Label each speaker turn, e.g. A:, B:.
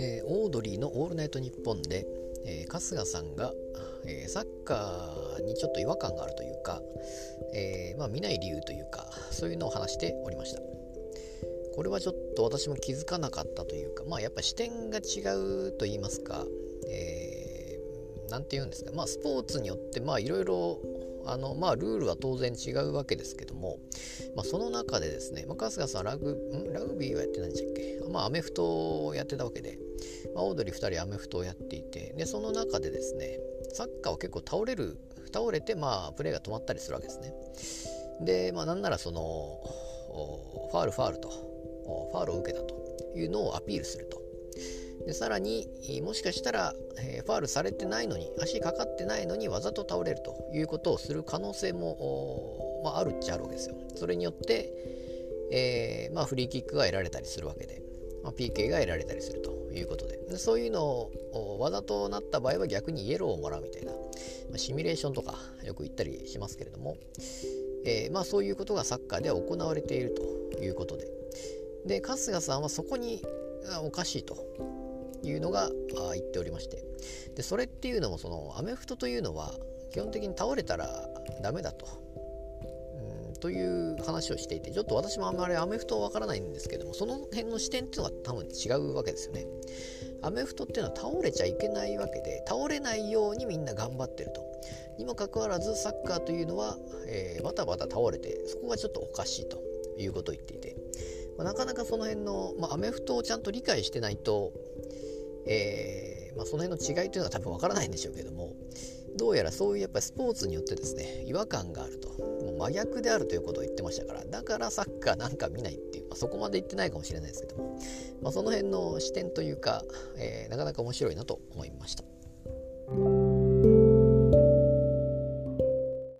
A: えー、オードリーの「オールナイトニッポンで」えー、春日さんが、えー、サッカーにちょっと違和感があるというか、えまあ、見ない理由というかそういうのを話しておりました。これはちょっと私も気づかなかったというかまあやっぱ視点が違うと言いますか、えー、て言うんですかまあスポーツによってまあいろいろあのまあルールは当然違うわけですけども、まあ、その中でですね、まあ、春日さんラグラグビーはやってないんでしたっけ？まあアメフトをやってたわけで、まあ、オードリー2人アメフトをやっていてでその中でですねサッカーは結構倒れる倒れてまあプレーが止まったりするわけですね。でまあなんならそのファールファールとファールを受けたというのをアピールすると。でさらにもしかしたら、え、ファールされてないのに足かかってないのにわざと倒れるということをする可能性も、まあ、あるっちゃあるわけですよ。それによって、えー、まあ、フリーキックが得られたりするわけで、まあ、PK が得られたりするということで。でそういうのをわざとなった場合は逆にイエローをもらうみたいな、ま、シミュレーションとかよく言ったりしますけれども、えー、ま、そういうことがサッカーでは行われているということで。で春日さんはそこにおかしいと。いうのが言っておりましてでそれっていうのもそのアメフトというのは基本的に倒れたらダメだと。という話をしていてちょっと私もあんまりアメフトはわからないんですけどもその辺の視点っていうのは多分違うわけですよね。アメフトっていうのは倒れちゃいけないわけで倒れないようにみんな頑張ってると。にもかかわらずサッカーというのは、えー、バタバタ倒れてそこがちょっとおかしいということを言っていてまあ、なかなかその辺の、まあ、アメフトをちゃんと理解してないと、えー、まあ、その辺の違いというのは多分わからないんでしょうけどもどうやらそういうやっぱりスポーツによってですね違和感があるともう真逆であるということを言ってましたからだからサッカーなんか見ないっていう、まあ、そこまで言ってないかもしれないですけども、まあ、その辺の視点というか、えー、なかなか面白いなと思いました。